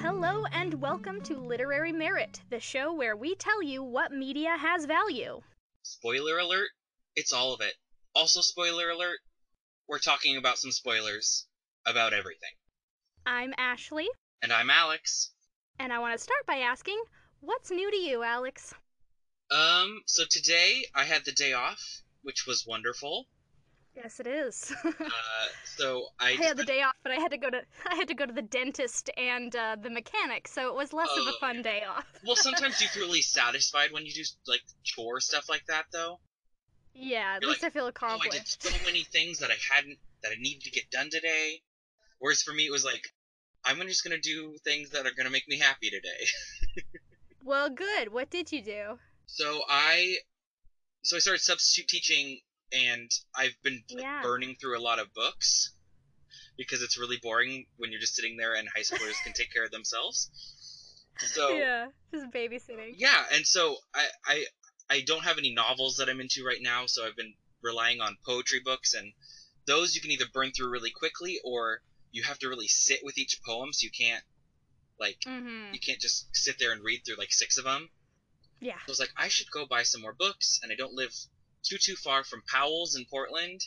Hello and welcome to Literary Merit, the show where we tell you what media has value. Spoiler alert, it's all of it. Also, spoiler alert, we're talking about some spoilers about everything. I'm Ashley, And I'm Alex. and I want to start by asking, what's new to you, Alex? Um, so today I had the day off, which was wonderful. Yes, it is. Uh, so I, I had the day off, but I had to go to I had to go to the dentist and uh, the mechanic, so it was less of Oh. a fun day off. well, sometimes you feel really satisfied when you do like chore stuff like that, though. Yeah, at You're least I feel accomplished. Oh, I did so many things that I hadn't that I needed to get done today. Whereas for me, it was like, I'm just gonna do things that are gonna make me happy today. Well, good. What did you do? So I, so I started substitute teaching, and I've been like, Yeah. burning through a lot of books because it's really boring when you're just sitting there and high schoolers can take care of themselves. So yeah, just babysitting. Yeah, and so I, I I don't have any novels that I'm into right now, so I've been relying on poetry books, and those you can either burn through really quickly or you have to really sit with each poem, so you can't like Mm-hmm. you can't just sit there and read through like six of them. Yeah. I was like, I should go buy some more books, and I don't live too too far from Powell's in Portland.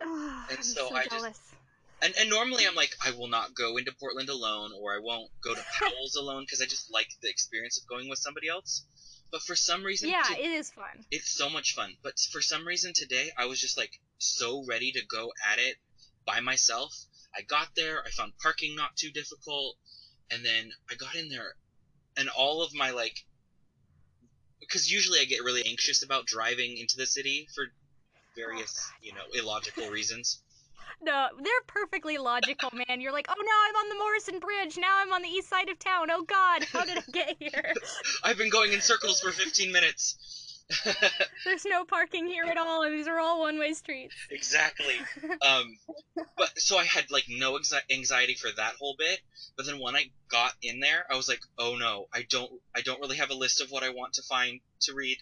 Oh, And so so, I just- And and normally I'm like, I will not go into Portland alone, or I won't go to Powell's alone because I just like the experience of going with somebody else. But for some reason, Yeah, to- it is fun. it's so much fun. But for some reason today, I was just like so ready to go at it by myself. I got there, I found parking not too difficult, and then I got in there, and all of my like, because usually I get really anxious about driving into the city for various, you know, illogical reasons. No, they're perfectly logical, man. You're like, oh, now I'm on the Morrison Bridge. Now I'm on the east side of town. Oh, God, how did I get here? I've been going in circles for 15 minutes. There's no parking here at all, and these are all one way streets. exactly. Um, but so I had like no anxi- anxiety for that whole bit. But then when I got in there, I was like, oh no, I don't, I don't really have a list of what I want to find to read.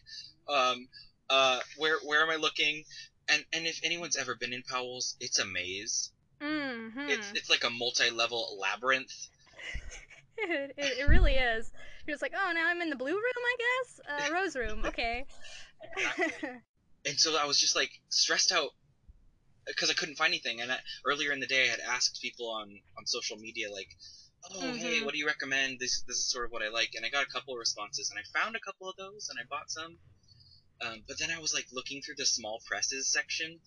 Um, uh, where where am I looking? And and if anyone's ever been in Powell's, it's a maze. Mm-hmm. It's it's like a multi-level labyrinth. it, it, it really is. You're just like, oh, now I'm in the blue room, I guess? Uh, rose room, okay. and so I was just like stressed out because I couldn't find anything. And I, earlier in the day, I had asked people on on social media like, "Oh, hey, Mhm. what do you recommend? This this is sort of what I like." And I got a couple of responses, and I found a couple of those, and I bought some. Um, but then I was like looking through the small presses section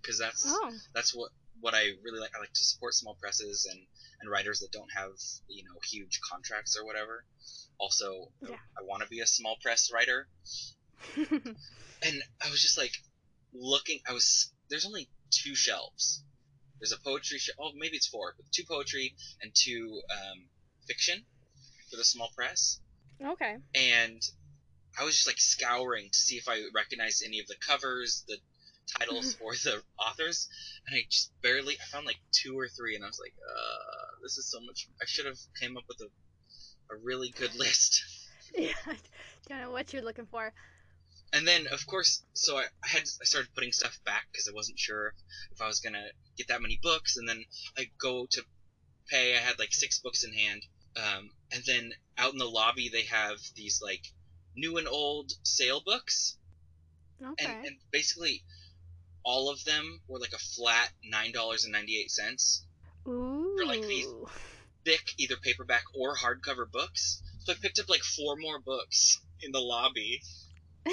because that's oh, that's what what I really like. I like to support small presses and and writers that don't have you know huge contracts or whatever. Also, I- Yeah. I want to be a small press writer and I was just like looking. I was there's only two shelves. There's a poetry shelf. Oh, maybe it's four, but two poetry and two um, fiction for the small press. okay. And I was just like scouring to see if I recognized any of the covers, the titles, or the authors, and I just barely. I found like two or three, and I was like, uh, this is so much. I should have came up with a a really good list. Yeah, don't know what you're looking for. and then of course so i, I had i started putting stuff back because i wasn't sure if i was gonna get that many books and then i go to pay i had like six books in hand um, and then out in the lobby they have these like new and old sale books Okay. and, and basically all of them were like a flat nine dollars and 98 cents for like these- thick either paperback or hardcover books so i picked up like four more books in the lobby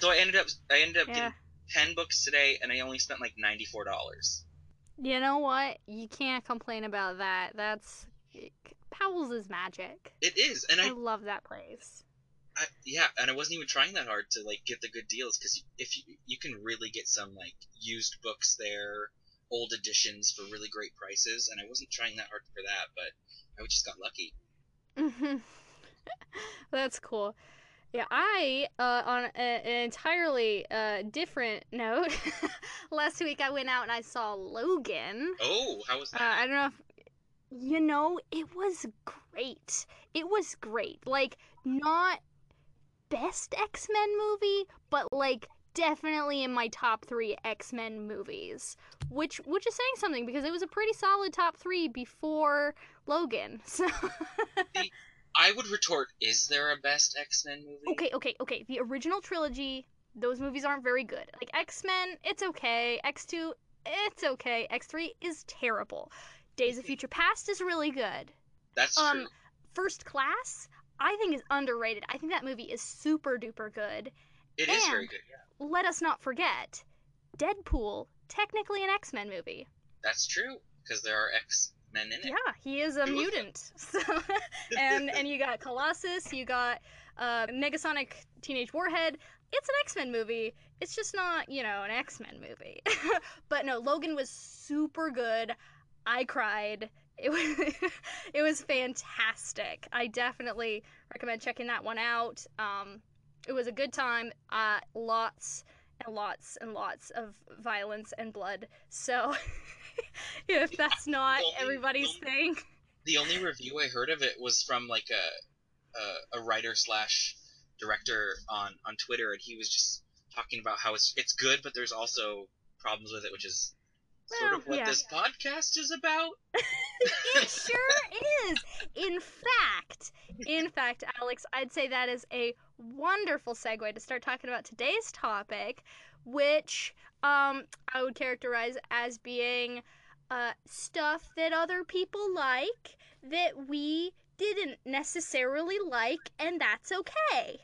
so i ended up i ended up yeah. getting 10 books today and I only spent like $94. You know what? You can't complain about that. That's Powell's is magic. It is. And I I, love that place. I yeah, and I wasn't even trying that hard to like get the good deals cuz if you you can really get some like used books there, old editions for really great prices and I wasn't trying that hard for that, but I just got lucky. Mhm. That's cool. Yeah, I uh, on a, an entirely uh, different note. last week I went out and I saw Logan. Oh, how was Uh, that? I don't know if you know. It was great. It was great. Like not best X Men movie, but like definitely in my top three X Men movies, which which is saying something because it was a pretty solid top three before Logan. So I would retort: Is there a best X Men movie? okay, okay, okay. The original trilogy, those movies aren't very good. Like X Men, it's okay. X two, it's okay. X three is terrible. Days of Future Past is really good. That's Um, true. First Class, I think is underrated. I think that movie is super duper good. It is very and- good. Yeah, Let us not forget, Deadpool, technically an X Men movie. that's true because there are X Men in it. Yeah, he is a Two mutant. So, and and you got Colossus, you got uh, Negasonic Teenage Warhead. It's an X Men movie. It's just not, you know, an X Men movie. but no, Logan was super good. I cried. It was it was fantastic. I definitely recommend checking that one out. Um, it was a good time. Uh, lots and lots and lots of violence and blood. So if that's not Only- everybody's thing, The only review I heard of it was from like a a, a writer slash director on on Twitter, and he was just talking about how it's it's good, but there's also problems with it, which is sort of what yeah. this podcast is about. it sure is. In fact, in fact, Alex, I'd say that is a wonderful segue to start talking about today's topic, which um, I would characterize as being uh, stuff that other people like that we didn't necessarily like, and that's okay.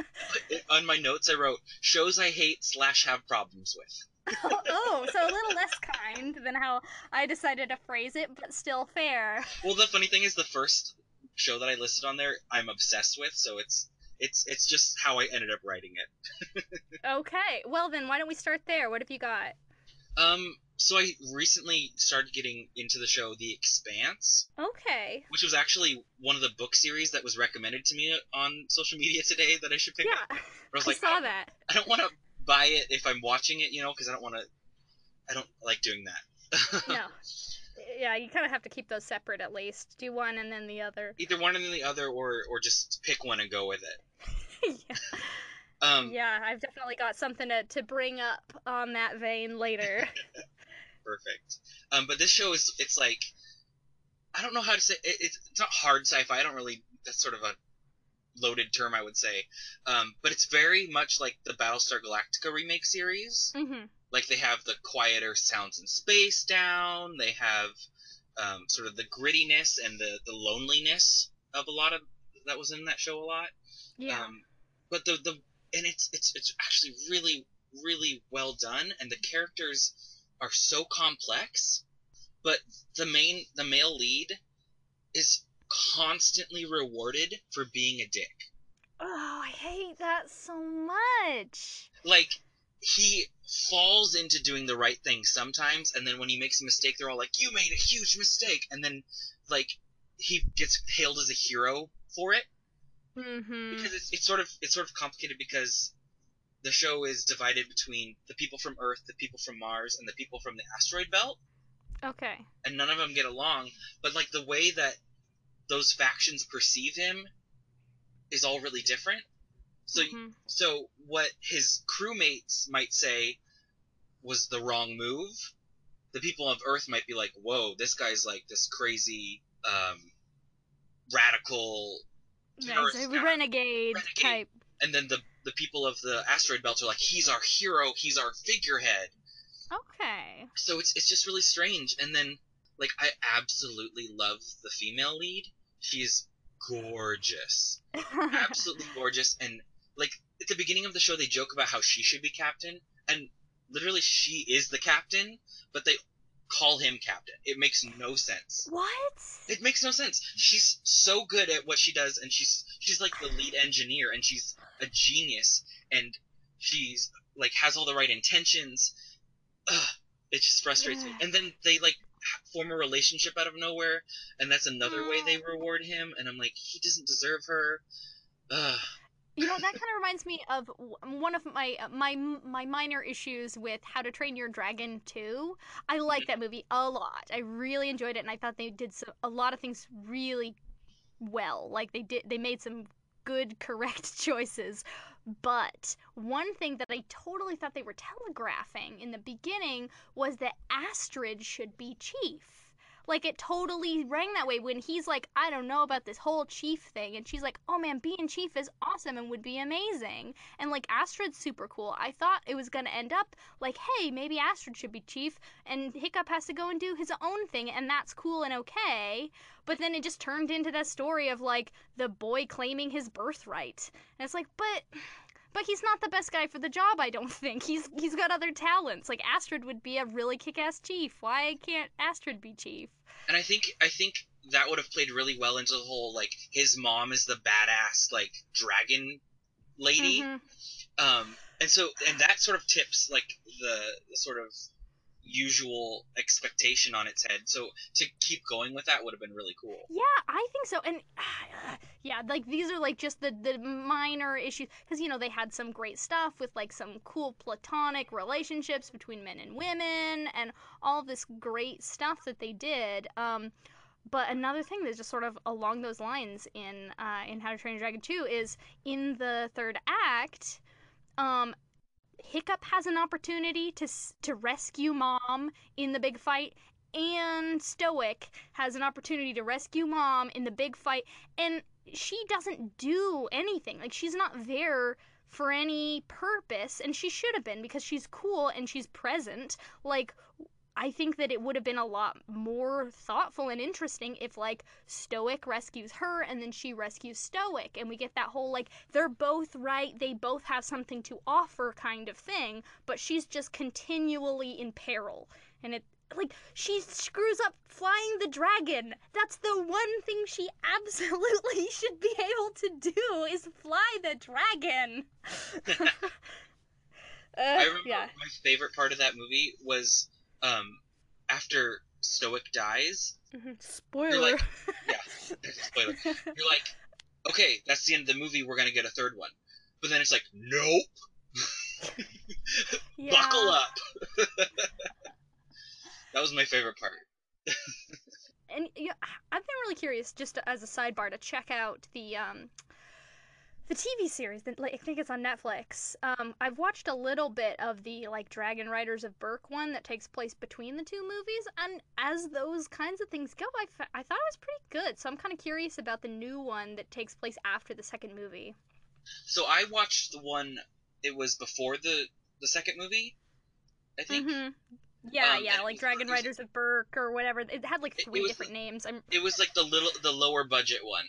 on my notes, I wrote shows I hate slash have problems with. oh, so a little less kind than how I decided to phrase it, but still fair. Well, the funny thing is, the first show that I listed on there, I'm obsessed with, so it's it's it's just how I ended up writing it. Okay, well then, why don't we start there? What have you got? Um, so I recently started getting into the show The Expanse, Okay. which was actually one of the book series that was recommended to me on social media today that I should pick up. Yeah, But I was I like, saw I, that. I don't want to buy it if I'm watching it, you know, because I don't want to. I don't like doing that. No. Yeah, you kind of have to keep those separate at least. Do one and then the other. Either one and then the other, or or just pick one and go with it. yeah. Um, yeah, I've definitely got something to, to bring up on that vein later. perfect. Um, but this show is it's like I don't know how to say it, it's it's not hard sci-fi. I don't really that's sort of a loaded term I would say. Um, but it's very much like the Battlestar Galactica remake series. hmm Like they have the quieter sounds in space down. They have um, sort of the grittiness and the the loneliness of a lot of that was in that show a lot. Yeah. Um, but the the and it's it's it's actually really really well done, and the characters are so complex. But the main the male lead is constantly rewarded for being a dick. oh, I hate that so much. Like he falls into doing the right thing sometimes, and then when he makes a mistake, they're all like, "You made a huge mistake," and then like he gets hailed as a hero for it. Mm-hmm. because it's, it's sort of it's sort of complicated because the show is divided between the people from Earth, the people from Mars, and the people from the asteroid belt, Okay. and none of them get along. But like the way that those factions perceive him is all really different. So Mhm. so what his crewmates might say was the wrong move, the people of Earth might be like, "Whoa, this guy's like this crazy um, radical terrorist renegade, Renegade. type. and then the the people of the asteroid belt are like he's our hero he's our figurehead Okay. so it's it's just really strange and then like i absolutely love the female lead she's gorgeous absolutely gorgeous and like at the beginning of the show they joke about how she should be captain and literally she is the captain but they call him captain it makes no sense what? it makes no sense. She's so good at what she does, and she's she's like the lead engineer, and she's a genius, and she's like has all the right intentions. Ugh, it just frustrates me. And then they like form a relationship out of nowhere, and that's another way they reward him. And I'm like, he doesn't deserve her. Ugh. You know that kind of reminds me of one of my uh, my my minor issues with How to Train Your Dragon 2. I like that movie a lot. I really enjoyed it, and I thought they did some, a lot of things really well. Like they did, they made some good, correct choices. But one thing that I totally thought they were telegraphing in the beginning was that Astrid should be chief. Like it totally rang that way when he's like, I don't know about this whole chief thing, and she's like, Oh man, being chief is awesome and would be amazing. And like Astrid's super cool. I thought it was gonna end up like, hey, maybe Astrid should be chief, and Hiccup has to go and do his own thing, and that's cool and okay. But then it just turned into that story of like the boy claiming his birthright. And it's like, but but he's not the best guy for the job, I don't think. He's he's got other talents. Like Astrid would be a really kick-ass chief. Why can't Astrid be chief? And I think I think that would have played really well into the whole like his mom is the badass like dragon lady. Mhm. Um and so and that sort of tips like the, the sort of usual expectation on its head. So to keep going with that would have been really cool. Yeah, I think so. And uh, yeah, like these are like just the the minor issues because you know they had some great stuff with like some cool platonic relationships between men and women and all this great stuff that they did. Um, but another thing that's just sort of along those lines in uh, in How to Train Your Dragon 2 is in the third act. Um, Hiccup has an opportunity to to rescue Mom in the big fight, and Stoic has an opportunity to rescue Mom in the big fight, and she doesn't do anything. Like she's not there for any purpose, and she should have been because she's cool and she's present. Like I think that it would have been a lot more thoughtful and interesting if like Stoic rescues her and then she rescues Stoic and we get that whole like they're both right, they both have something to offer kind of thing, but she's just continually in peril. And it like she screws up flying the dragon. That's the one thing she absolutely should be able to do is fly the dragon. Uh, I remember yeah. my favorite part of that movie was um after Stoic dies. Spoiler. like- Yeah, spoiler. You're like, okay, that's the end of the movie. We're gonna get a third one, but then it's like, nope, buckle up. that was my favorite part. and yeah, I've been really curious, just as a sidebar, to check out the um, the TV series. That like, I think it's on Netflix. Um, I've watched a little bit of the like Dragon Riders of Berk one that takes place between the two movies, and as those kinds of things go, I, fa- I thought it was pretty good. So I'm kind of curious about the new one that takes place after the second movie. So I watched the one. It was before the the second movie. I think hmm Yeah, Um, yeah, like was- Dragon was- Riders of Berk or whatever. It had like three different names. I'm it was like the little the lower budget one.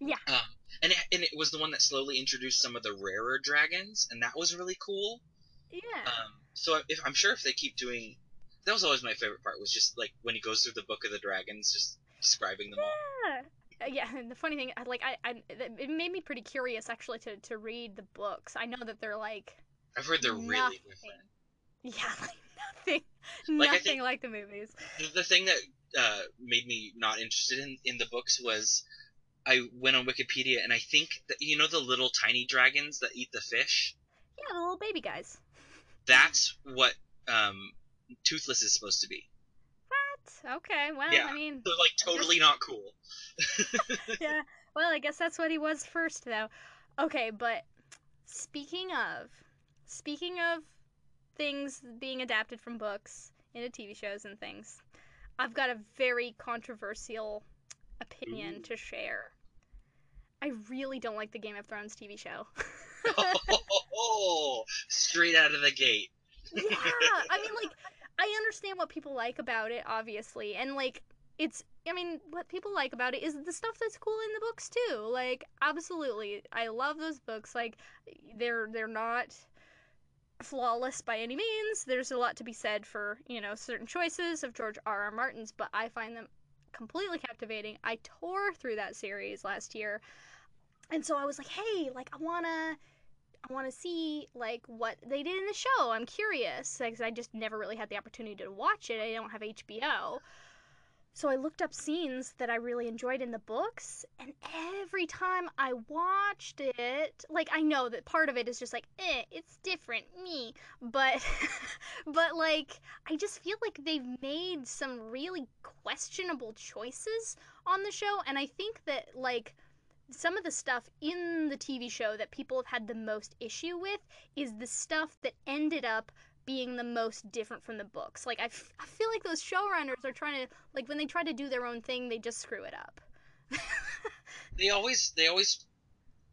Yeah. Um, and it, and it was the one that slowly introduced some of the rarer dragons, and that was really cool. yeah. Um, so if I'm sure if they keep doing, that was always my favorite part was just like when he goes through the book of the dragons, just describing them all. Yeah. Uh, yeah, and the funny thing, I- like, I, I, it made me pretty curious actually to, to read the books. I know that they're like, I've heard they're really Nothing. different. yeah, like nothing, Like, nothing like the movies. The, the thing that uh, made me not interested in in the books was I went on Wikipedia and I think that you know the little tiny dragons that eat the fish. Yeah, the little baby guys. That's what um, Toothless is supposed to be. What? Okay, well, Yeah. I mean, They're like totally not cool. yeah. Well, I guess that's what he was first, though. Okay, but speaking of, speaking of things being adapted from books into TV shows and things, I've got a very controversial opinion Ooh. to share. I really don't like the Game of Thrones TV show. oh, straight out of the gate. yeah, I mean, like, I understand what people like about it, obviously, and like, it's. I mean, what people like about it is the stuff that's cool in the books too. Like, absolutely, I love those books. Like, they're they're not flawless by any means. There's a lot to be said for you know certain choices of George R. R. Martin's, but I find them completely captivating. I tore through that series last year, and so I was like, hey, like, I wanna. I want to see like what they did in the show. I'm curious because I just never really had the opportunity to watch it. I don't have HBO. So I looked up scenes that I really enjoyed in the books, and every time I watched it, like I know that part of it is just like, eh, it's different, me. But but like I just feel like they've made some really questionable choices on the show, and I think that like some of the stuff in the TV show that people have had the most issue with is the stuff that ended up being the most different from the books. Like I, f- I feel like those showrunners are trying to like when they try to do their own thing, they just screw it up. they always they always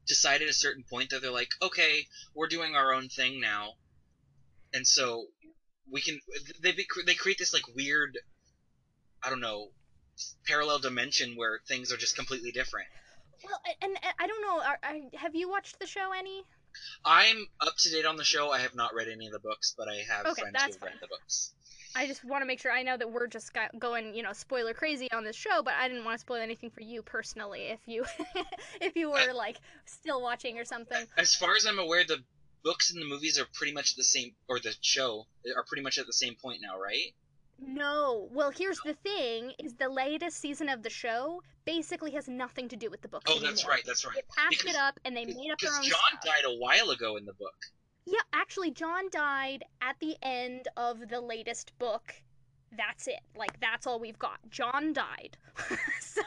decide at a certain point that they're like, okay, we're doing our own thing now, and so we can they be, they create this like weird, I don't know, parallel dimension where things are just completely different. Well, and, and I don't know. Are, are, have you watched the show any? I'm up to date on the show. I have not read any of the books, but I have Okay, friends that's who've read the books. I just want to make sure I know that we're just going, you know, spoiler crazy on this show, but I didn't want to spoil anything for you personally if you if you were like still watching or something. As far as I'm aware, the books and the movies are pretty much at the same, or the show are pretty much at the same point now, right? No. Well, here's the thing: is the latest season of the show basically has nothing to do with the books Oh, anymore. that's right. That's right. They patched Because- it up and they made up their Because own Jon stuff. died a while ago in the book. Yeah, actually, Jon died at the end of the latest book. That's it. Like that's all we've got. Jon died. so,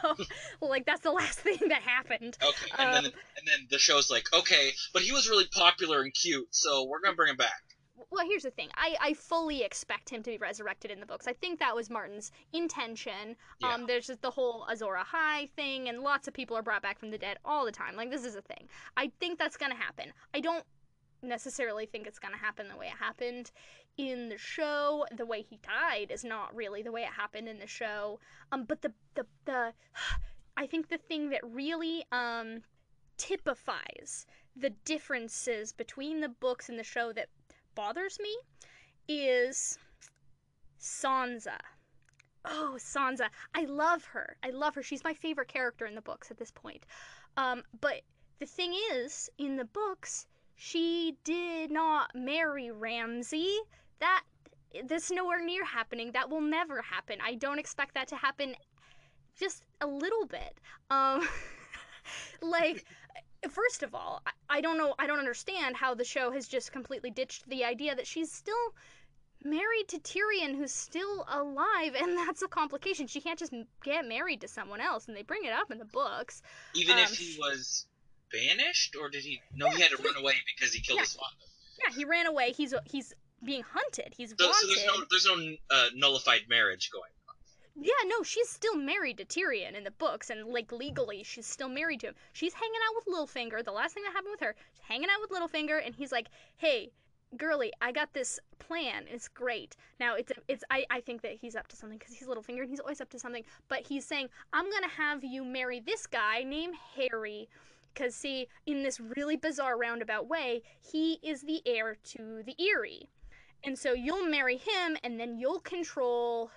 like that's the last thing that happened. Okay, and then Um, and then the show's like, okay, but he was really popular and cute, so we're gonna bring him back. Well, here's the thing. I, I fully expect him to be resurrected in the books. I think that was Martin's intention. Yeah. Um, there's just the whole Azor Ahai thing, and lots of people are brought back from the dead all the time. Like, this is a thing. I think that's going to happen. I don't necessarily think it's going to happen the way it happened in the show. The way he died is not really the way it happened in the show. Um, but the, the, the, I think the thing that really, um, typifies the differences between the books and the show that bothers me is Sansa. Oh, Sansa. I love her. I love her. She's my favorite character in the books at this point. Um, but the thing is, in the books, she did not marry Ramsay. That that's nowhere near happening. That will never happen. I don't expect that to happen just a little bit. Um like first of all, I, I don't know I don't understand how the show has just completely ditched the idea that she's still married to Tyrion who's still alive and that's a complication. She can't just get married to someone else and they bring it up in the books. Even Um, if he was banished, or did he? No, he had to run away because he killed Yeah. his father. Yeah, he ran away. He's he's being hunted. He's So, wanted. so there's no there's no uh, nullified marriage going. Yeah, no, she's still married to Tyrion in the books, and like legally, she's still married to him. She's hanging out with Littlefinger. The last thing that happened with her, she's hanging out with Littlefinger, and he's like, "Hey, girly, I got this plan. It's great." Now, it's it's I I think that he's up to something because he's Littlefinger, and he's always up to something. But he's saying, "I'm gonna have you marry this guy named Harry." Because, see, in this really bizarre roundabout way, he is the heir to the Eyrie. And so you'll marry him, and then you'll control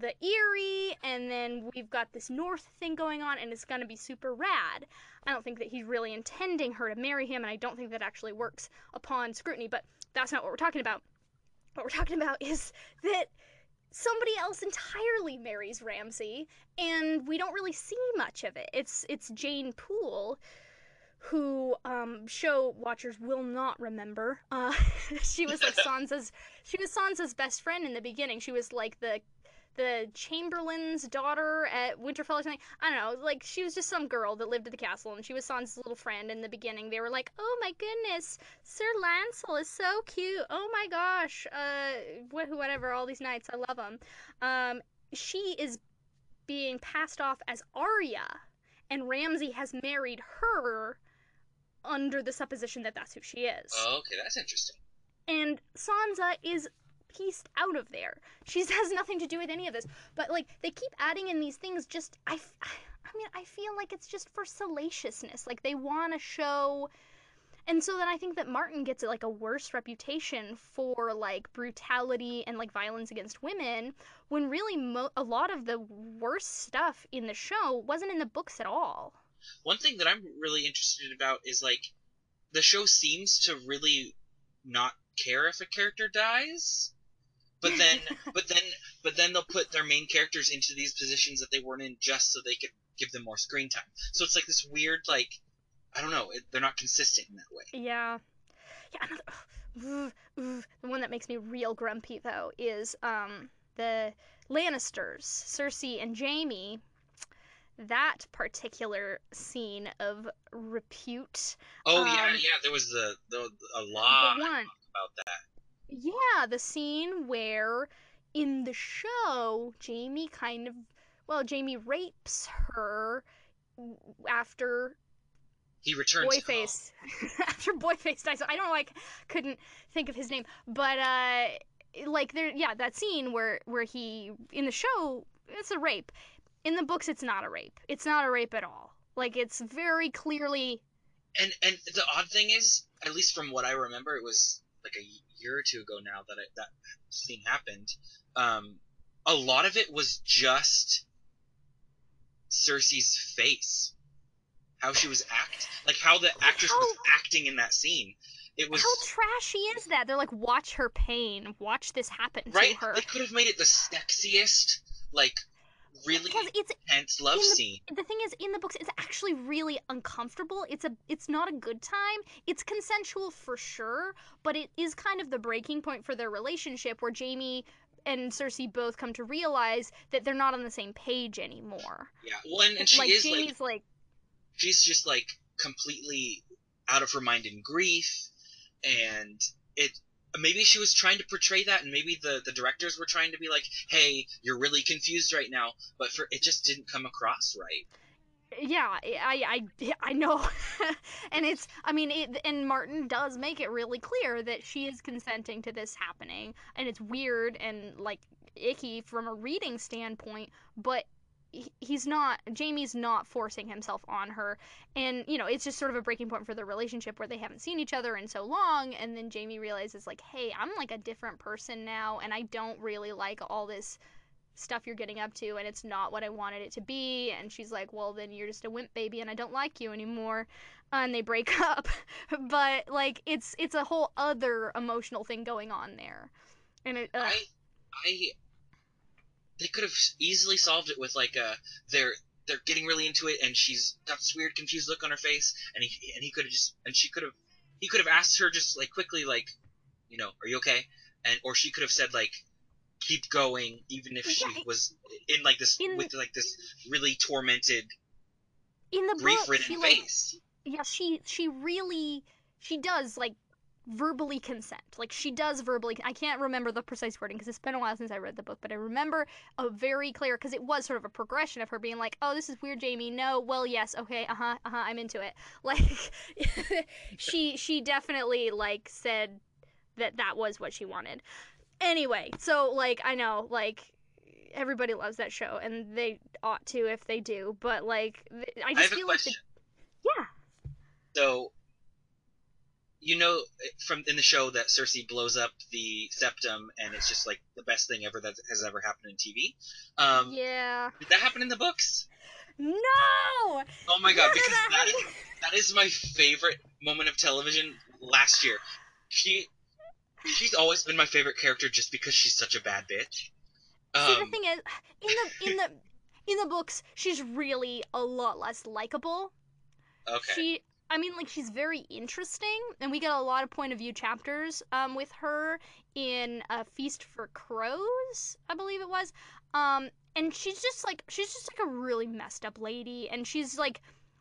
the Eyrie, and then we've got this North thing going on, and it's gonna be super rad. I don't think that he's really intending her to marry him, and I don't think that actually works upon scrutiny, but that's not what we're talking about. What we're talking about is that somebody else entirely marries Ramsay, and we don't really see much of it. It's it's Jeyne Poole, who um, show watchers will not remember. Uh, she was like Sansa's. She was Sansa's best friend in the beginning. She was like the the Chamberlain's daughter at Winterfell or something. I don't know. Like she was just some girl that lived at the castle, and she was Sansa's little friend in the beginning. They were like, "Oh my goodness, Sir Lancel is so cute. Oh my gosh, uh, whatever. All these knights, I love them." Um, she is being passed off as Arya, and Ramsay has married her under the supposition that that's who she is. Oh, okay, that's interesting. And Sansa is pieced out of there. She has nothing to do with any of this. But like they keep adding in these things just I I mean, I feel like it's just for salaciousness. Like they want to show and so then I think that Martin gets like a worse reputation for like brutality and like violence against women when really mo- a lot of the worst stuff in the show wasn't in the books at all. One thing that I'm really interested about is like the show seems to really not care if a character dies. But then but then but then they'll put their main characters into these positions that they weren't in just so they could give them more screen time. So it's like this weird like I don't know, it, they're not consistent in that way. Yeah. Yeah, another ugh, ugh. the one that makes me real grumpy though is um the Lannisters, Cersei and Jaime. that particular scene of repute. Oh yeah, Um, yeah. There was the, the a lot about that. Yeah, the scene where in the show Jaime kind of, well, Jaime rapes her after He returns. Boyface after Boyface dies. I don't like couldn't think of his name, but uh, like there, yeah, that scene where where he in the show it's a rape. In the books, it's not a rape. It's not a rape at all. Like it's very clearly And and the odd thing is, at least from what I remember, it was like a year or two ago now that it, that scene happened. Um, a lot of it was just Cersei's face, how she was act, like how the actress was acting in that scene. It was how trashy is that? They're like, watch her pain, watch this happen right. to her. They could have made it the sexiest, like really it's intense love the- scene. the thing is in the books it's actually really uncomfortable it's a it's not a good time it's consensual for sure but it is kind of the breaking point for their relationship where jaime and cersei both come to realize that they're not on the same page anymore Yeah. Well, and, and she like is like jaime's like, she's just like completely out of her mind in grief and it maybe she was trying to portray that and maybe the the directors were trying to be like hey you're really confused right now but for it just didn't come across right. Yeah i i i know. And it's i mean it, and martin does make it really clear that she is consenting to this happening and it's weird and like icky from a reading standpoint but he's not jaime's not forcing himself on her. And you know it's just sort of a breaking point for their relationship where they haven't seen each other in so long. And then jaime realizes like hey i'm like a different person now and i don't really like all this stuff you're getting up to and it's not what I wanted it to be. And she's like well then you're just a wimp baby and I don't like you anymore. And they break up. But like it's it's a whole other emotional thing going on there. And it uh, i i they could have easily solved it with like a they're they're getting really into it and she's got this weird confused look on her face and he and he could have just and she could have he could have asked her just like quickly like you know are you okay? And or she could have said like keep going even if she was in like this In- with like this really tormented in the book grief ridden like face. yeah she she really she does like verbally consent. Like she does verbally i can't remember the precise wording because it's been a while since i read the book but i remember a very clear because it was sort of a progression of her being like oh this is weird jaime. No well yes okay uh-huh uh-huh i'm into it. Like she she definitely like said that that was what she wanted. Anyway so like i know like everybody loves that show and they ought to if they do but like i i just a feel like the yeah. So you know from in the show that Cersei blows up the septum and it's just like the best thing ever that has ever happened in TV. Um, yeah. Did that happen in the books? No. Oh my god, No, because that is that is my favorite moment of television last year. She she's always been my favorite character just because she's such a bad bitch. See, the Um, thing is, in the in the in the books, she's really a lot less likable. okay. She, I mean, like she's very interesting, and we get a lot of point of view chapters um, with her in a Feast for Crows, I believe it was. Um, and she's just like she's just like a really messed up lady, and she's like.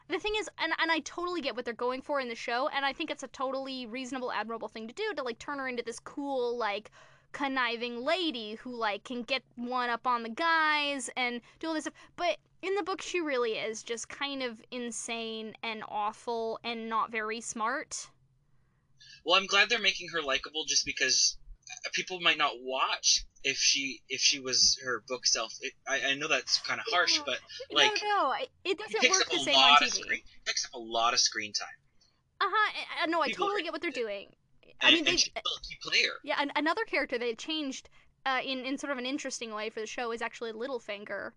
The thing is, and, and I totally get what they're going for in the show, and I think it's a totally reasonable, admirable thing to do to like turn her into this cool, like conniving lady who like can get one up on the guys and do all this stuff. But in the book, she really is just kind of insane and awful and not very smart. Well, I'm glad they're making her likable just because uh, people might not watch if she if she was her book self. It, I, I know that's kind of harsh, but like no, no, it it doesn't work the same on TV. screen picks up a lot of screen time. Uh huh. No, I People totally are get what they're doing. And, I mean, they she's still a key player. yeah, an, another character they changed uh, in in sort of an interesting way for the show is actually Littlefinger.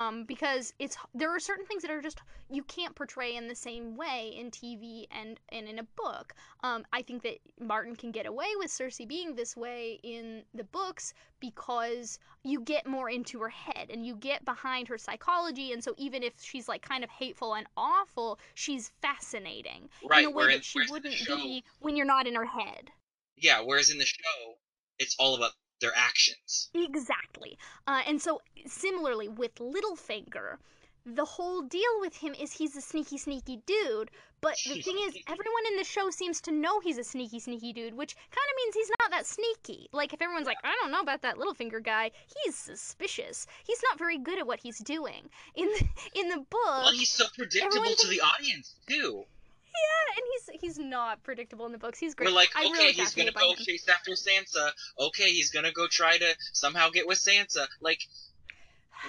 Um, because it's there are certain things that are just you can't portray in the same way in TV and and in a book. Um, I think that Martin can get away with Cersei being this way in the books because you get more into her head and you get behind her psychology, and so even if she's like kind of hateful and awful, she's fascinating Right. in a way whereas, that she whereas in the wouldn't show, be when you're not in her head. Yeah. Whereas in the show, it's all about their actions. Exactly. Uh, and so, similarly with Littlefinger, the whole deal with him is he's a sneaky, sneaky dude. But the thing is, everyone in the show seems to know he's a sneaky, sneaky dude, which kind of means he's not that sneaky. Like, if everyone's like, I don't know about that Littlefinger guy, he's suspicious. He's not very good at what he's doing. In the, in the book, well, he's so predictable to the audience too. yeah, and he's he's not predictable in the books. He's great. We're like, okay, really he's gonna go him. chase after Sansa. Okay, he's gonna go try to somehow get with Sansa. Like,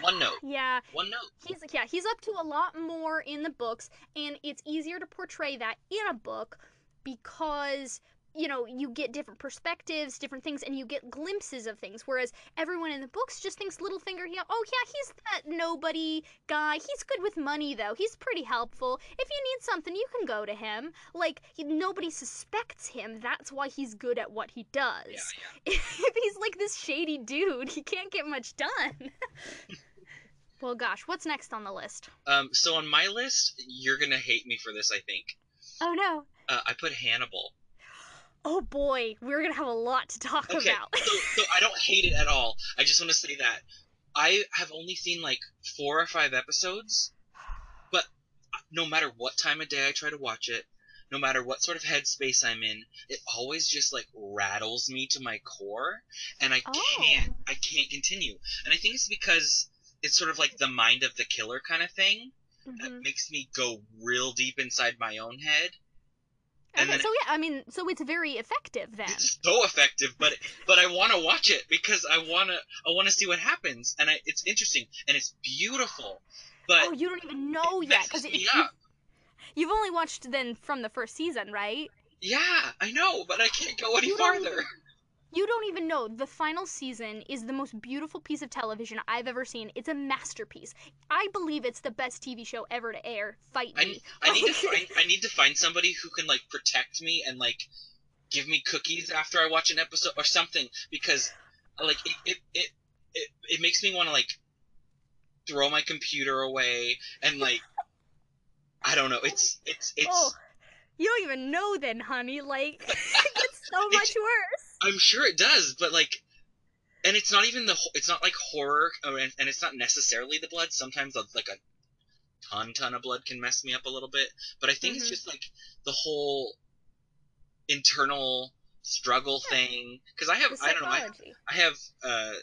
one note, Yeah, one note. he's yeah he's up to a lot more in the books and it's easier to portray that in a book because you know you get different perspectives different things and you get glimpses of things whereas everyone in the books just thinks littlefinger he, oh yeah he's that nobody guy he's good with money though he's pretty helpful if you need something you can go to him like he, nobody suspects him that's why he's good at what he does Yeah, if he's like this shady dude he can't get much done well gosh what's next on the list. Um, so on my list, you're gonna hate me for this. I think. Oh no. Uh, I put Hannibal. Oh boy, we're gonna have a lot to talk Okay, about. so, so I don't hate it at all. I just want to say that I have only seen like four or five episodes, but no matter what time of day I try to watch it, no matter what sort of headspace I'm in, it always just like rattles me to my core, and I Oh. can't, I can't continue. And I think it's because it's sort of like the mind of the killer kind of thing that Mhm. makes me go real deep inside my own head. And Okay, then- so yeah, I mean, so it's very effective then. It's so effective, but but I want to watch it because I want to I want to see what happens, and I, it's interesting and it's beautiful. But oh, you don't even know yet because you, you've only watched then from the first season, right? yeah, I know, but I can't go any farther. You don't even know. The final season is the most beautiful piece of television I've ever seen. It's a masterpiece. I believe it's the best TV show ever to air. Fight I, me. I need to find I need to find somebody who can like protect me and like give me cookies after I watch an episode or something because like it it it, it, it makes me want to like throw my computer away and like I don't know. It's it's it's. Oh, you don't even know then, honey. Like, it gets so much worse. I'm sure it does, but like, and it's not even the it's not like horror, uh, and, and it's not necessarily the blood. Sometimes uh, like a ton ton of blood can mess me up a little bit, but I think it's Mhm. just like the whole internal struggle Yeah. thing. Because I have I don't know I. I have uh,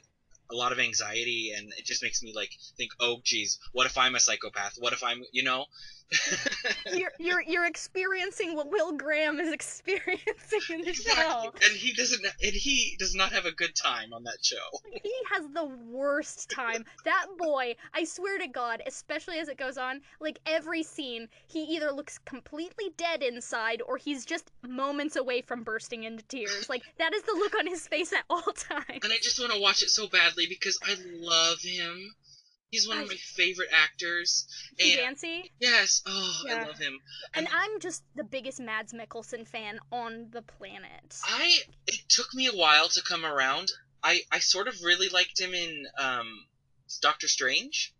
a lot of anxiety, and it just makes me like think, oh geez, what if I'm a psychopath? What if I'm you know? you're you're you're experiencing what Will Graham is experiencing in the Exactly, show. and he doesn't, and he does not have a good time on that show. He has the worst time. That boy, I swear to God, especially as it goes on, like every scene, he either looks completely dead inside or he's just moments away from bursting into tears. Like that is the look on his face at all times. and I just want to watch it so badly because I love him. He's one of my favorite actors. And Dancy. yes, oh, Yeah. I love him. And I'm just the biggest Mads Mikkelsen fan on the planet. I it took me a while to come around. I I sort of really liked him in um Doctor Strange.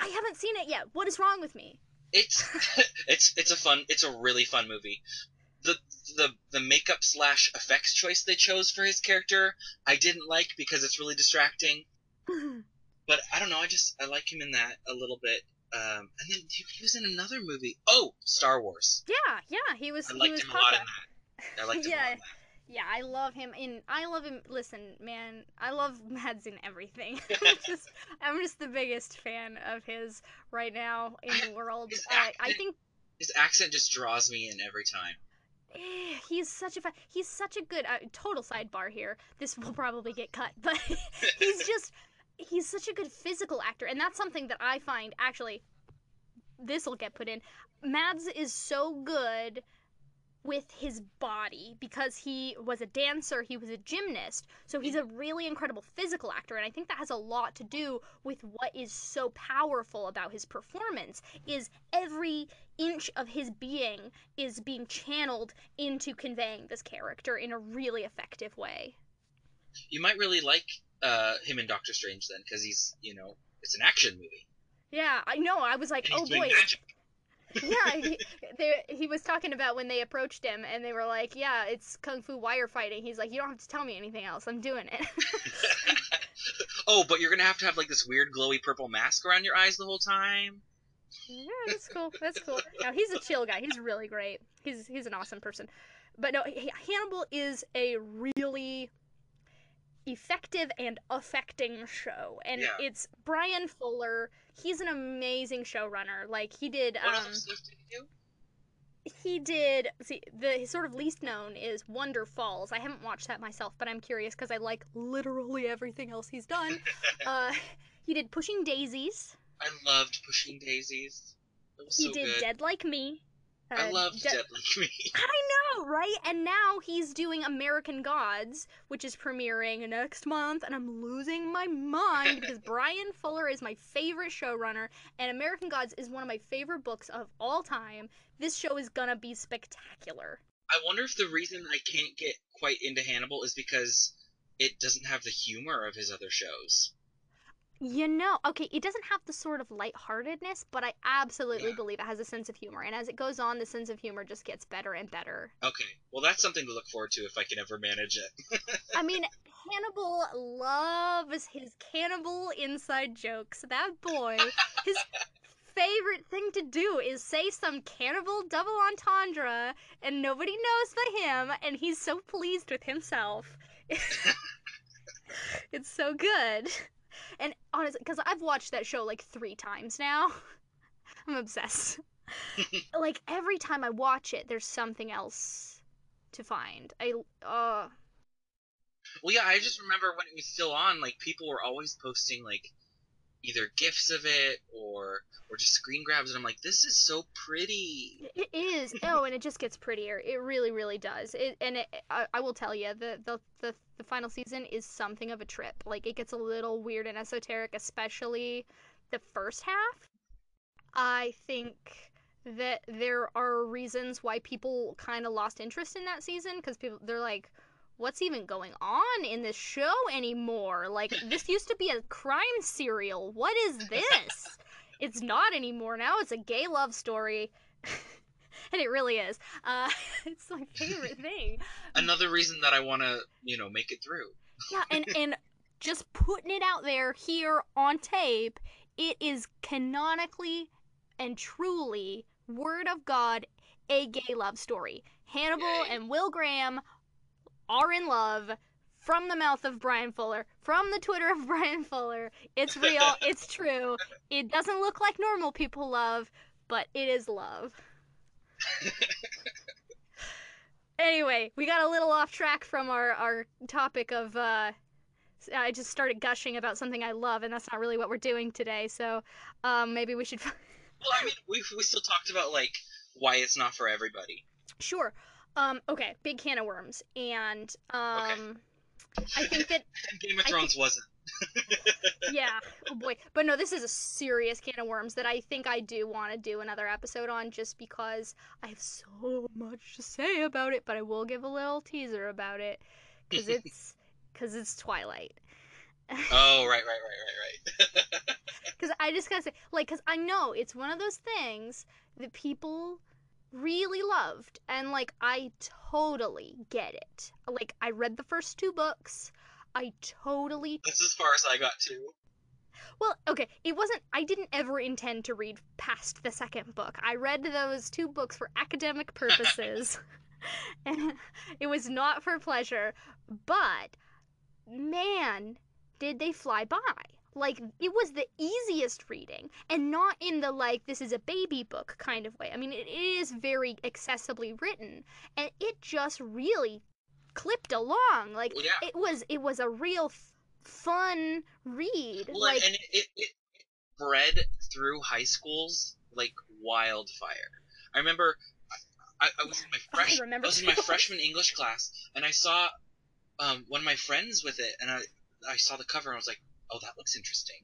I haven't seen it yet. What is wrong with me? It's it's it's a fun it's a really fun movie. The the the makeup slash effects choice they chose for his character I didn't like because it's really distracting. But I don't know. I just I like him in that a little bit. Um, and then he, he was in another movie. Oh, Star Wars. yeah, yeah, he was. I he liked was him a lot in that. I liked him a lot Yeah. in that. Yeah, I love him in I love him listen, man, I love Mads in everything. I'm just I'm just the biggest fan of his right now in the world. Uh, I think His accent just draws me in every time. eh, he's such a fa- he's such a good uh, total sidebar here. This will probably get cut, but he's just he's such a good physical actor and that's something that I find actually this will get put in. Mads is so good with his body because he was a dancer, he was a gymnast. So he's a really incredible physical actor and I think that has a lot to do with what is so powerful about his performance is every inch of his being is being channeled into conveying this character in a really effective way. You might really like uh, him and Doctor Strange then, because he's you know it's an action movie. Yeah, I know. I was like, "Oh boy, magic. yeah, he, they, he was talking about when they approached him and they were like, "Yeah, it's kung fu wire fighting." He's like, "You don't have to tell me anything else. I'm doing it." Oh, but you're gonna have to have like this weird glowy purple mask around your eyes the whole time. Yeah, that's cool. That's cool. Now he's a chill guy. He's really great. He's he's an awesome person. But no, Hannibal is a really effective and affecting show, and Yeah. it's Bryan Fuller. He's an amazing showrunner. Like he did. What Um, did he do? he did. See, the his sort of least known is Wonderfalls. I haven't watched that myself, but I'm curious because I like literally everything else he's done. uh, he did Pushing Daisies. I loved Pushing Daisies. It was He so did good. Dead Like Me. I uh, love loved De- Dead Like Me. I know, right? And now he's doing American Gods, which is premiering next month, and I'm losing my mind because Bryan Fuller is my favorite showrunner, and American Gods is one of my favorite books of all time. This show is gonna be spectacular. I wonder if the reason I can't get quite into Hannibal is because it doesn't have the humor of his other shows. You know, okay, it doesn't have the sort of lightheartedness, but I absolutely Yeah. believe it has a sense of humor. And as it goes on, the sense of humor just gets better and better. Okay, well that's something to look forward to if I can ever manage it. I mean, Hannibal loves his cannibal inside jokes. That boy, his favorite thing to do is say some cannibal double entendre, and nobody knows but him, and he's so pleased with himself. it's so good. And honestly, because I've watched that show like three times now, I'm obsessed. like every time I watch it, there's something else to find. I uh well, yeah, I just remember when it was still on, like people were always posting like either gifs of it or or just screen grabs, and I'm like, this is so pretty. It is. Oh, and it just gets prettier. It really, really does. It and it, I, I will tell you, the, the the the final season is something of a trip. Like it gets a little weird and esoteric, especially the first half. I think that there are reasons why people kind of lost interest in that season because people they're like what's even going on in this show anymore? Like this used to be a crime serial. What is this? It's not anymore. Now it's a gay love story. And it really is. Uh, it's my favorite thing. Another reason that I want to, you know, make it through. yeah and and just putting it out there here on tape it is canonically and truly word of god a gay love story. Hannibal Yay. and will graham are in love from the mouth of Bryan Fuller, from the Twitter of Bryan Fuller. It's real, it's true. It doesn't look like normal people love, but it is love. anyway, we got a little off track from our, our topic of uh I just started gushing about something I love and that's not really what we're doing today. So, um maybe we should Well, I mean, we we still talked about like why it's not for everybody. Sure. Um okay, big can of worms and um I think that Game of Thrones wasn't. yeah, oh boy. But no, this is a serious can of worms that I think I do want to do another episode on just because I have so much to say about it, but I will give a little teaser about it cuz it's cuz it's Twilight. Oh, right, right, right, right, right. Cuz I just got to say like cuz I know it's one of those things that people really loved and like I totally get it. Like I read the first two books. I totally That's as far as I got too. Well, okay, it wasn't. I didn't ever intend to read past the second book. I read those two books for academic purposes, and it was not for pleasure. But man, did they fly by! Like it was the easiest reading, and not in the like this is a baby book kind of way. I mean, it is very accessibly written, and it just really clipped along. Like Well, yeah. it was, it was a real f- fun read. Well, like and it, it, bred through high schools like wildfire. I remember I, I was in my I fresh, remember was in my freshman English class, and I saw um, one of my friends with it, and I I saw the cover, and I was like, oh, that looks interesting.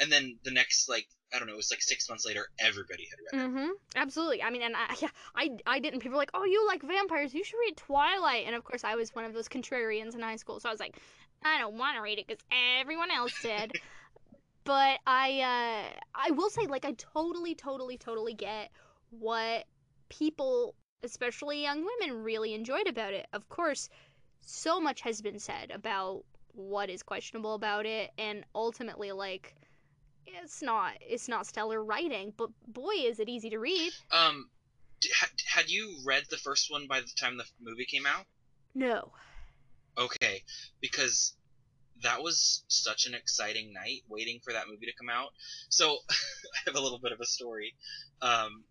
And then the next like I don't know, it was like six months later, everybody had read it. Mm-hmm. Absolutely. I mean, and I, yeah, I, I didn't. People were like, "Oh, you like vampires? You should read Twilight." And of course, I was one of those contrarians in high school, so I was like, "I don't want to read it because everyone else did." but I, uh, I will say, like, I totally, totally, totally get what people, especially young women, really enjoyed about it. Of course, so much has been said about what is questionable about it, and ultimately, like, it's not it's not stellar writing, but boy, is it easy to read. Um, had, had you read the first one by the time the movie came out? No. Okay, because that was such an exciting night waiting for that movie to come out. So I have a little bit of a story. Um,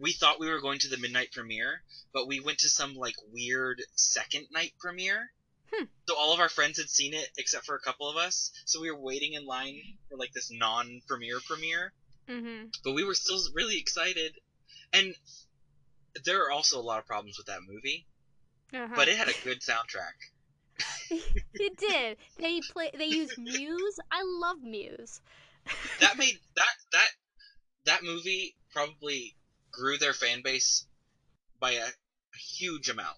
we thought we were going to the midnight premiere, but we went to some like weird second night premiere. Hmm. So all of our friends had seen it except for a couple of us. So we were waiting in line for like this non-premiere premiere, Mm-hmm. but we were still really excited. And there are also a lot of problems with that movie, Uh-huh. but it had a good soundtrack. it did. They play. They use Muse. I love Muse. that made that that that movie probably grew their fan base by a, a huge amount.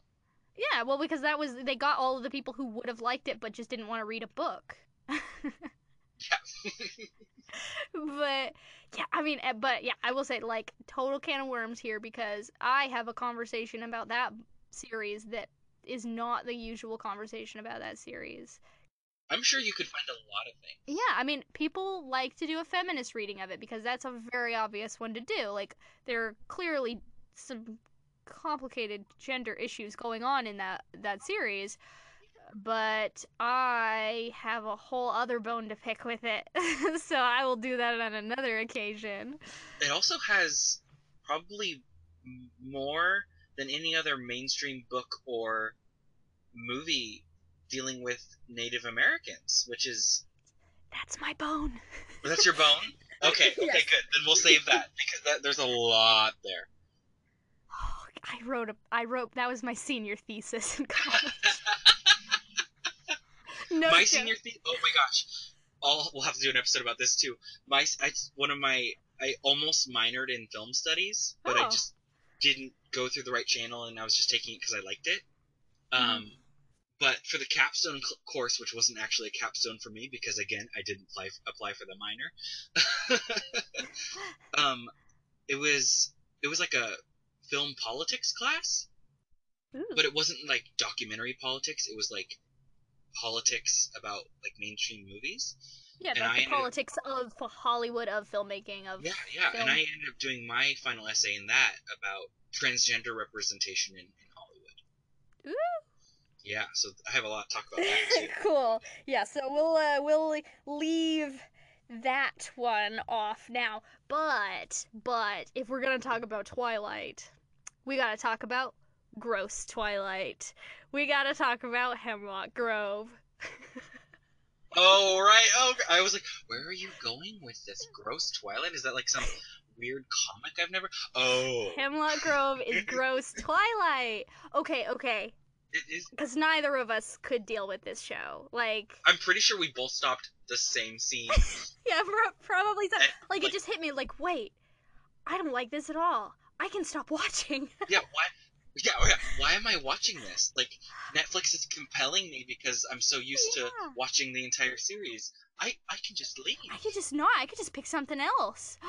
Yeah, well, because that was they got all of the people who would have liked it but just didn't want to read a book. Yeah. but yeah, I mean, eh, but yeah, I will say like total can of worms here because I have a conversation about that series that is not the usual conversation about that series. I'm sure you could find a lot of things. Yeah, I mean, people like to do a feminist reading of it because that's a very obvious one to do. Like, there are clearly some complicated gender issues going on in that that series, but I have a whole other bone to pick with it, so I will do that on another occasion. It also has probably more than any other mainstream book or movie dealing with Native Americans, which is That's my bone. that's your bone. Okay, okay, Yes. good. Then we'll save that because that, there's a lot there. I wrote a. I wrote that was my senior thesis in college. no my joke. senior thesis. oh my gosh I'll, we'll have to do an episode about this too my I, one of my i almost minored in film studies but i Oh. just didn't go through the right channel and i was just taking it because i liked it Mm-hmm. um but for the capstone cl- course which wasn't actually a capstone for me because again i didn't apply, apply for the minor um it was it was like a film politics class Ooh. but it wasn't like documentary politics it was like politics about like mainstream movies Yeah, And about the ended up- politics of Hollywood, of filmmaking, of yeah yeah film. and i ended up doing my final essay in that about transgender representation in, in hollywood Ooh. yeah so i have a lot to talk about that cool. Yeah, so we'll uh, we'll leave that one off now. But but if we're gonna talk about Twilight, we gotta talk about gross Twilight. We gotta talk about Hemlock Grove. oh right oh i was like where are you going with this gross twilight is that like some weird comic i've never oh Hemlock Grove is gross Twilight. Okay, okay. it is Because neither of us could deal with this show. Like, i'm pretty sure we both stopped the same scene yeah, pro- probably so. And, Like, it just hit me like, wait, I don't like this at all. I can stop watching. yeah why yeah, yeah, why am I watching this? Like, Netflix is compelling me because I'm so used Yeah. to watching the entire series. I, I can just leave. I could just not. I could just pick something else.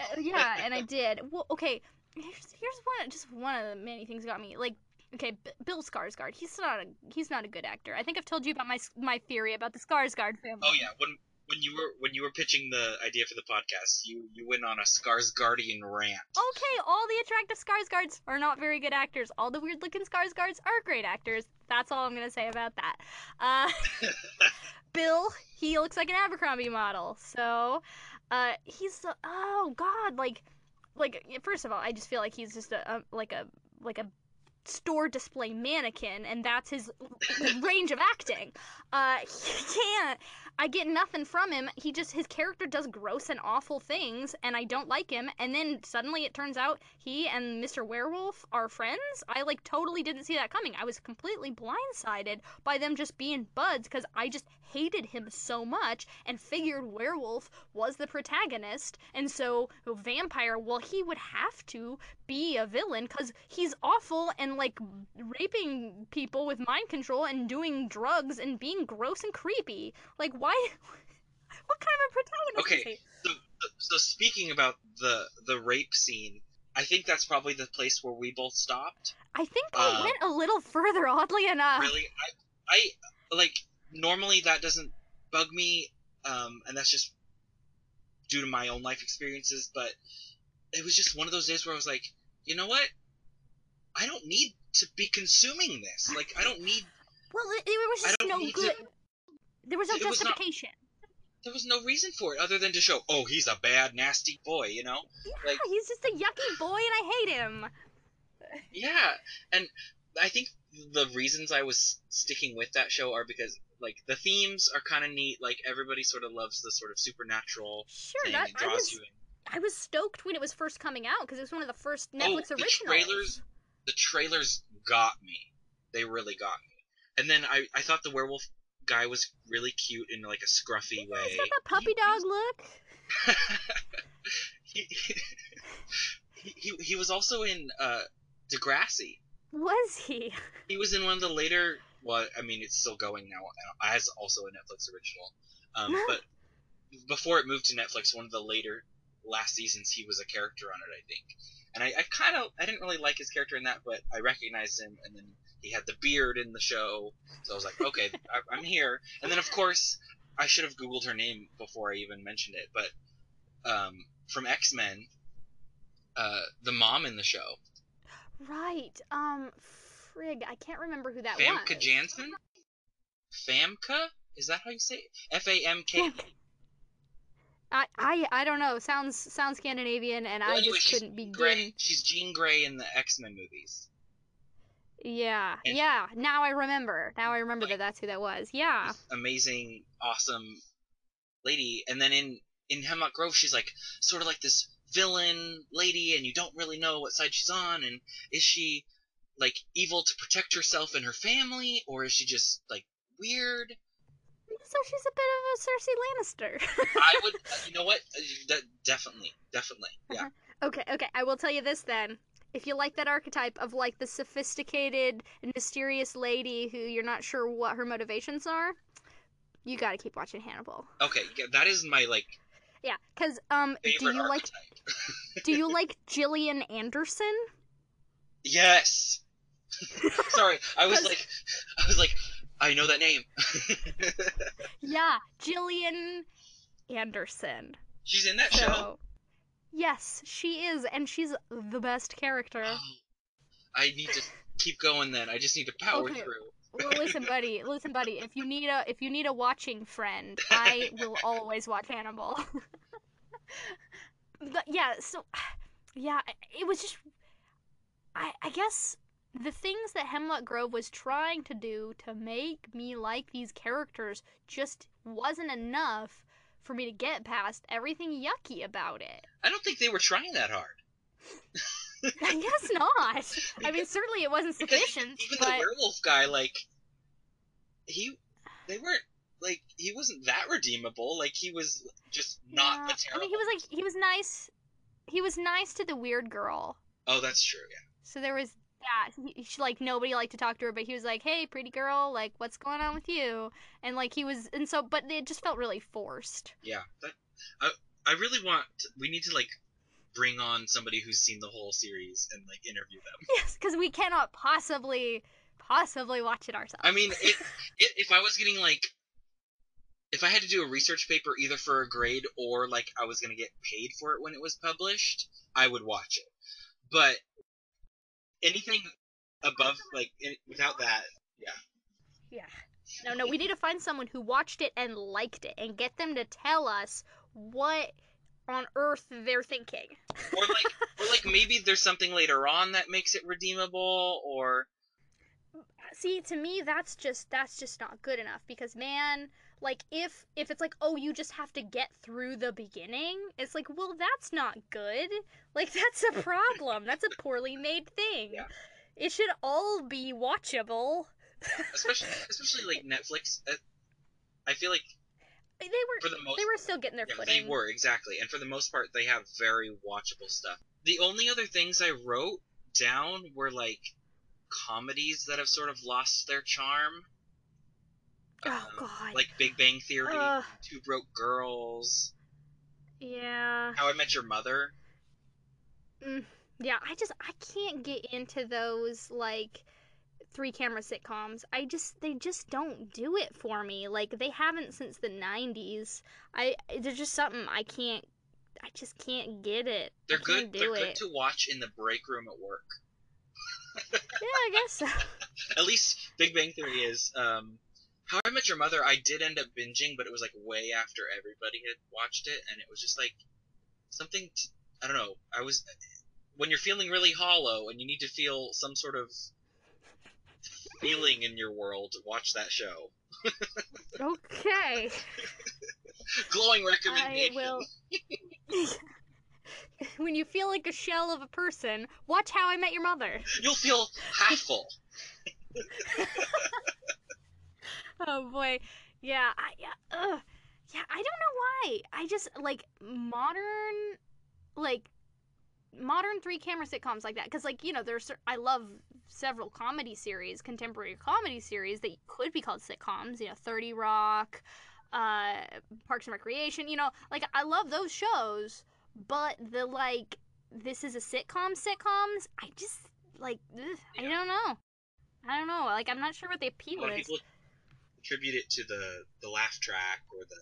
Uh, yeah, and I did. Well, okay. Here's here's one just one of the many things got me. Like, okay, B- Bill Skarsgård. He's not a he's not a good actor. I think I've told you about my my theory about the Skarsgård family. Oh yeah, when when you were when you were pitching the idea for the podcast, you you went on a Skarsgardian rant. Okay, all the attractive Skarsgårds are not very good actors. All the weird looking Skarsgårds are great actors. That's all I'm gonna say about that. Uh, Bill, he looks like an Abercrombie model. So, uh, he's oh god, like, like first of all, I just feel like he's just a, a like a like a store display mannequin, and that's his range of acting. Uh, he can't. I get nothing from him. He just his character does gross and awful things, and I don't like him. And then suddenly it turns out he and Mr. Werewolf are friends. I like totally didn't see that coming. I was completely blindsided by them just being buds because I just hated him so much and figured Werewolf was the protagonist, and so Vampire, well, he would have to be a villain because he's awful and like raping people with mind control and doing drugs and being gross and creepy. Like, why? What kind of a protagonist Okay. So, so speaking about the the rape scene, I think that's probably the place where we both stopped. I think I Uh, went a little further, oddly enough. Really, I I like normally that doesn't bug me, um, and that's just due to my own life experiences. But it was just one of those days where I was like, you know what? I don't need to be consuming this. Like, I don't need. Well, it, it was just no need to- good. There was no It was not- justification. There was no reason for it other than to show, oh, he's a bad, nasty boy, you know? Yeah, like- he's just a yucky boy, and I hate him. Yeah, and I think the reasons I was sticking with that show are because like the themes are kind of neat. Like everybody sort of loves the sort of supernatural Sure, thing that and I draws was you in. I was stoked when it was first coming out because it was one of the first Netflix Oh, Netflix the originals. trailers- The trailers got me. They really got me. And then I I thought the werewolf guy was really cute in like a scruffy way. He's got that puppy He- dog look. he, he, he he was also in uh Degrassi. Was he? He was in one of the later. Well, I mean, it's still going now uh, as also a Netflix original. Um, but before it moved to Netflix, one of the later last seasons, he was a character on it, I think. And I, I kind of I didn't really like his character in that, but I recognized him. And then he had the beard in the show, so I was like, okay, I, I'm here. And then of course, I should have googled her name before I even mentioned it, but um, from X Men, uh, the mom in the show, Right. Um, frig, I can't remember who that Famke was. Janssen? Famke? Is that how you say it? F A M K. I, I I don't know. Sounds sounds Scandinavian, and Well, I anyway, just couldn't begin. Grey. She's Jean Grey in the X Men movies. Yeah, And- yeah. Now I remember. Now I remember that that's who that was. Yeah. Amazing, awesome lady. And then in in Hemlock Grove, she's like sort of like this villain lady, and you don't really know what side she's on. And is she like evil to protect herself and her family, or is she just like weird? So she's a bit of a Cersei Lannister. I would, you know what? Uh, definitely, definitely, yeah. Okay, okay. I will tell you this then. If you like that archetype of like the sophisticated and mysterious lady who you're not sure what her motivations are, you got to keep watching Hannibal. Okay, yeah, that is my like Yeah, cuz um do you like do you like Gillian Anderson? Yes. Sorry, I was like, I was like, I know that name. Yeah, Gillian Anderson. She's in that show. Yes, she is and she's the best character. Oh, I need to keep going then. I just need to power Okay. through. Well, listen, buddy. Listen, buddy. If you need a if you need a watching friend, I will always watch Hannibal. but yeah, so yeah, it was just I I guess the things that Hemlock Grove was trying to do to make me like these characters just wasn't enough for me to get past everything yucky about it. I don't think they were trying that hard. I guess not. I mean, certainly it wasn't sufficient, even but the werewolf guy, like, he, they weren't like he wasn't that redeemable. Like he was just not Yeah, the I terrible. mean, he was like he was nice. He was nice to the weird girl. oh, that's true. Yeah. So there was that. He, she, like nobody liked to talk to her, but he was like, "Hey, pretty girl, like what's going on with you?" And like he was, and so, but it just felt really forced. Yeah. That, I I really want. We need to like bring on somebody who's seen the whole series and like interview them. Yes, because we cannot possibly, possibly watch it ourselves. I mean, it, it, if I was getting like, if I had to do a research paper either for a grade or like I was gonna get paid for it when it was published, I would watch it. But anything above like any, without that, yeah, yeah. No, no, we need to find someone who watched it and liked it, and get them to tell us what on earth they're thinking. or like, or like maybe there's something later on that makes it redeemable, or see to me that's just that's just not good enough because man like if if it's like oh you just have to get through the beginning it's like well that's not good like that's a problem that's a poorly made thing Yeah. it should all be watchable especially especially like Netflix. uh, I feel like they were for the most they were still getting their Yeah, footing they were exactly, and for the most part, they have very watchable stuff. The only other things I wrote down were like comedies that have sort of lost their charm. Oh Um, god Like Big Bang Theory, Ugh. Two Broke Girls, yeah How I Met Your Mother. yeah i just i can't get into those like three camera sitcoms. I just they just don't do it for me. Like they haven't since the 90s. I there's just something I can't I just can't get it. They're good. They're it. good to watch in the break room at work. Yeah, I guess so. At least Big Bang Theory is. Um, How I Met Your Mother, I did end up binging, but it was like way after everybody had watched it, and it was just like something. To, I don't know. I was when you're feeling really hollow and you need to feel some sort of feeling in your world. Watch that show. Okay. Glowing recommendation. I will. when you feel like a shell of a person, watch How I Met Your Mother. You'll feel half full. Oh boy, yeah, I yeah, ugh. yeah. I don't know why. I just like modern, like modern three camera sitcoms like that because like you know there's I love several comedy series, contemporary comedy series that could be called sitcoms. You know, Thirty Rock, uh, Parks and Recreation. You know, like I love those shows, but the like this is a sitcom sitcoms. I just like ugh, I don't know. I don't know. Like I'm not sure what the appeal lot is. people attribute it to the the laugh track or the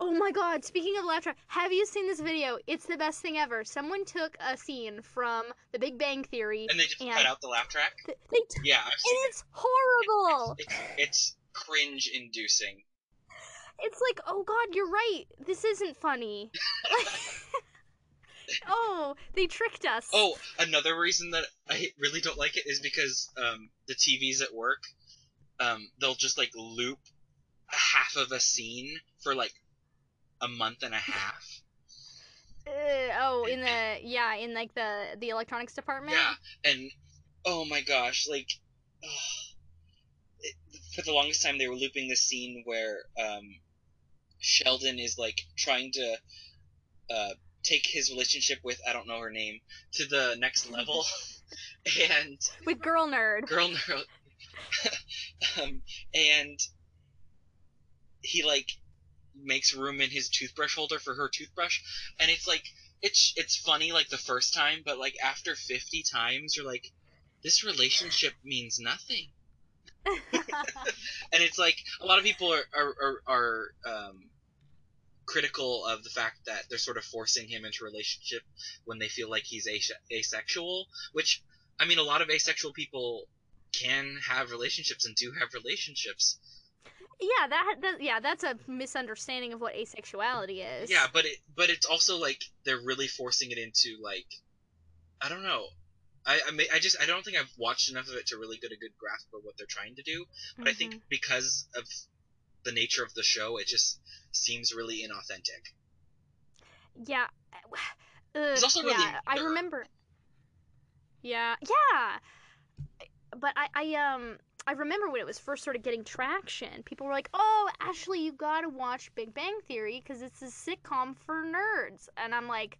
Oh my god, speaking of laugh track, have you seen this video? It's the best thing ever. Someone took a scene from The Big Bang Theory and they just and cut out the laugh track. th- they t- Yeah, I've seen and it's horrible. It's, it's cringe inducing. It's like, oh god, you're right. This isn't funny. oh, they tricked us. Oh, another reason that I really don't like it is because um, the TVs at work, um, they'll just like loop a half of a scene for like a month and a half. Uh, oh, in the yeah, in like the the electronics department. Yeah, and oh my gosh, like ugh. it, for the longest time they were looping the scene where um, Sheldon is like trying to uh, take his relationship with I don't know her name to the next level, and With girl nerd. girl nerd, um, and he like makes room in his toothbrush holder for her toothbrush, and it's like it's it's funny like the first time, but like after fifty times, you're like, this relationship means nothing, and it's like a lot of people are are are, are um, critical of the fact that they're sort of forcing him into a relationship when they feel like he's ase- asexual, which I mean, a lot of asexual people can have relationships and do have relationships. yeah, that, that yeah, that's a misunderstanding of what asexuality is. Yeah, but it but it's also like they're really forcing it into like I don't know. I I, may, I just I don't think I've watched enough of it to really get a good grasp of what they're trying to do. But I think Mhm. because of the nature of the show, it just seems really inauthentic. Yeah. Ugh, He's also really yeah, I remember. Yeah, yeah. But I, I, um, I remember when it was first sort of getting traction. People were like, "Oh, Ashley, you gotta watch Big Bang Theory because it's a sitcom for nerds." And I'm like,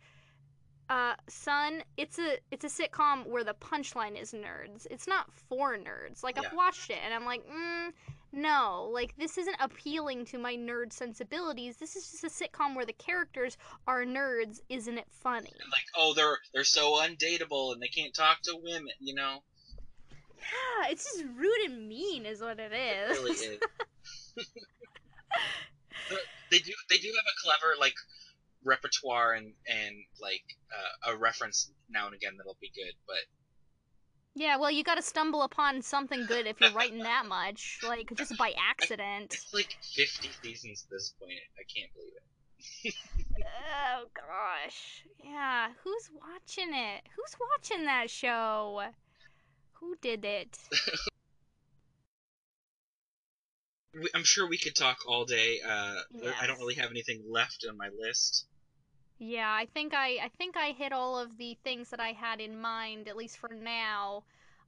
"Uh, son, it's a it's a sitcom where the punchline is nerds. It's not for nerds. Like Yeah. I've watched it, and I'm like, mm, no, like this isn't appealing to my nerd sensibilities. This is just a sitcom where the characters are nerds. Isn't it funny? Like, oh, they're they're so undateable and they can't talk to women, you know? Yeah, it's just rude and mean, is what it It is. really is. They do they do have a clever like repertoire and and like uh, a reference now and again that'll be good, but yeah, well, you got to stumble upon something good if you're writing that much, like just by accident. it's like 50 seasons at this point. I can't believe it. Oh gosh, yeah. Who's watching it? Who's watching that show? Who did it? I'm sure we could talk all day. Uh, I don't really have anything left on my list. Yeah, I think I I think I hit all of the things that I had in mind at least for now.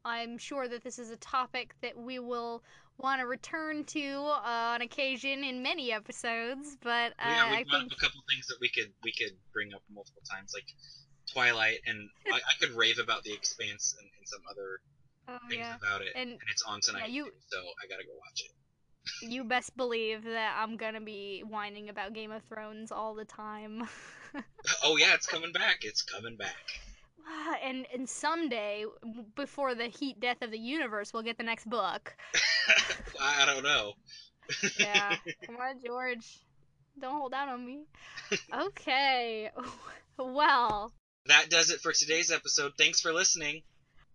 I'm sure that this is a topic that we will want to return to uh, on occasion in many episodes, but uh, yeah, I we've got think a couple things that we could we could bring up multiple times, like Twilight, and I, I could rave about The Expanse and, and some other oh, things yeah. about it, And- it's on tonight, you- so I gotta go watch it. You best believe that I'm gonna be whining about Game of Thrones all the time. Oh yeah, it's coming back. It's coming back. And and someday, before the heat death of the universe, we'll get the next book. I don't know. Yeah. Come on, George. Don't hold out on me. Okay. Well, that does it for today's episode. Thanks for listening.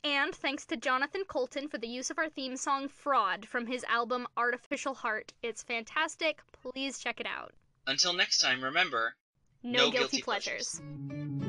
And thanks to Jonathan Coulton for the use of our theme song Fraud from his album Artificial Heart. It's fantastic. Please check it out. Until next time, remember No, No guilty, guilty pleasures. pleasures.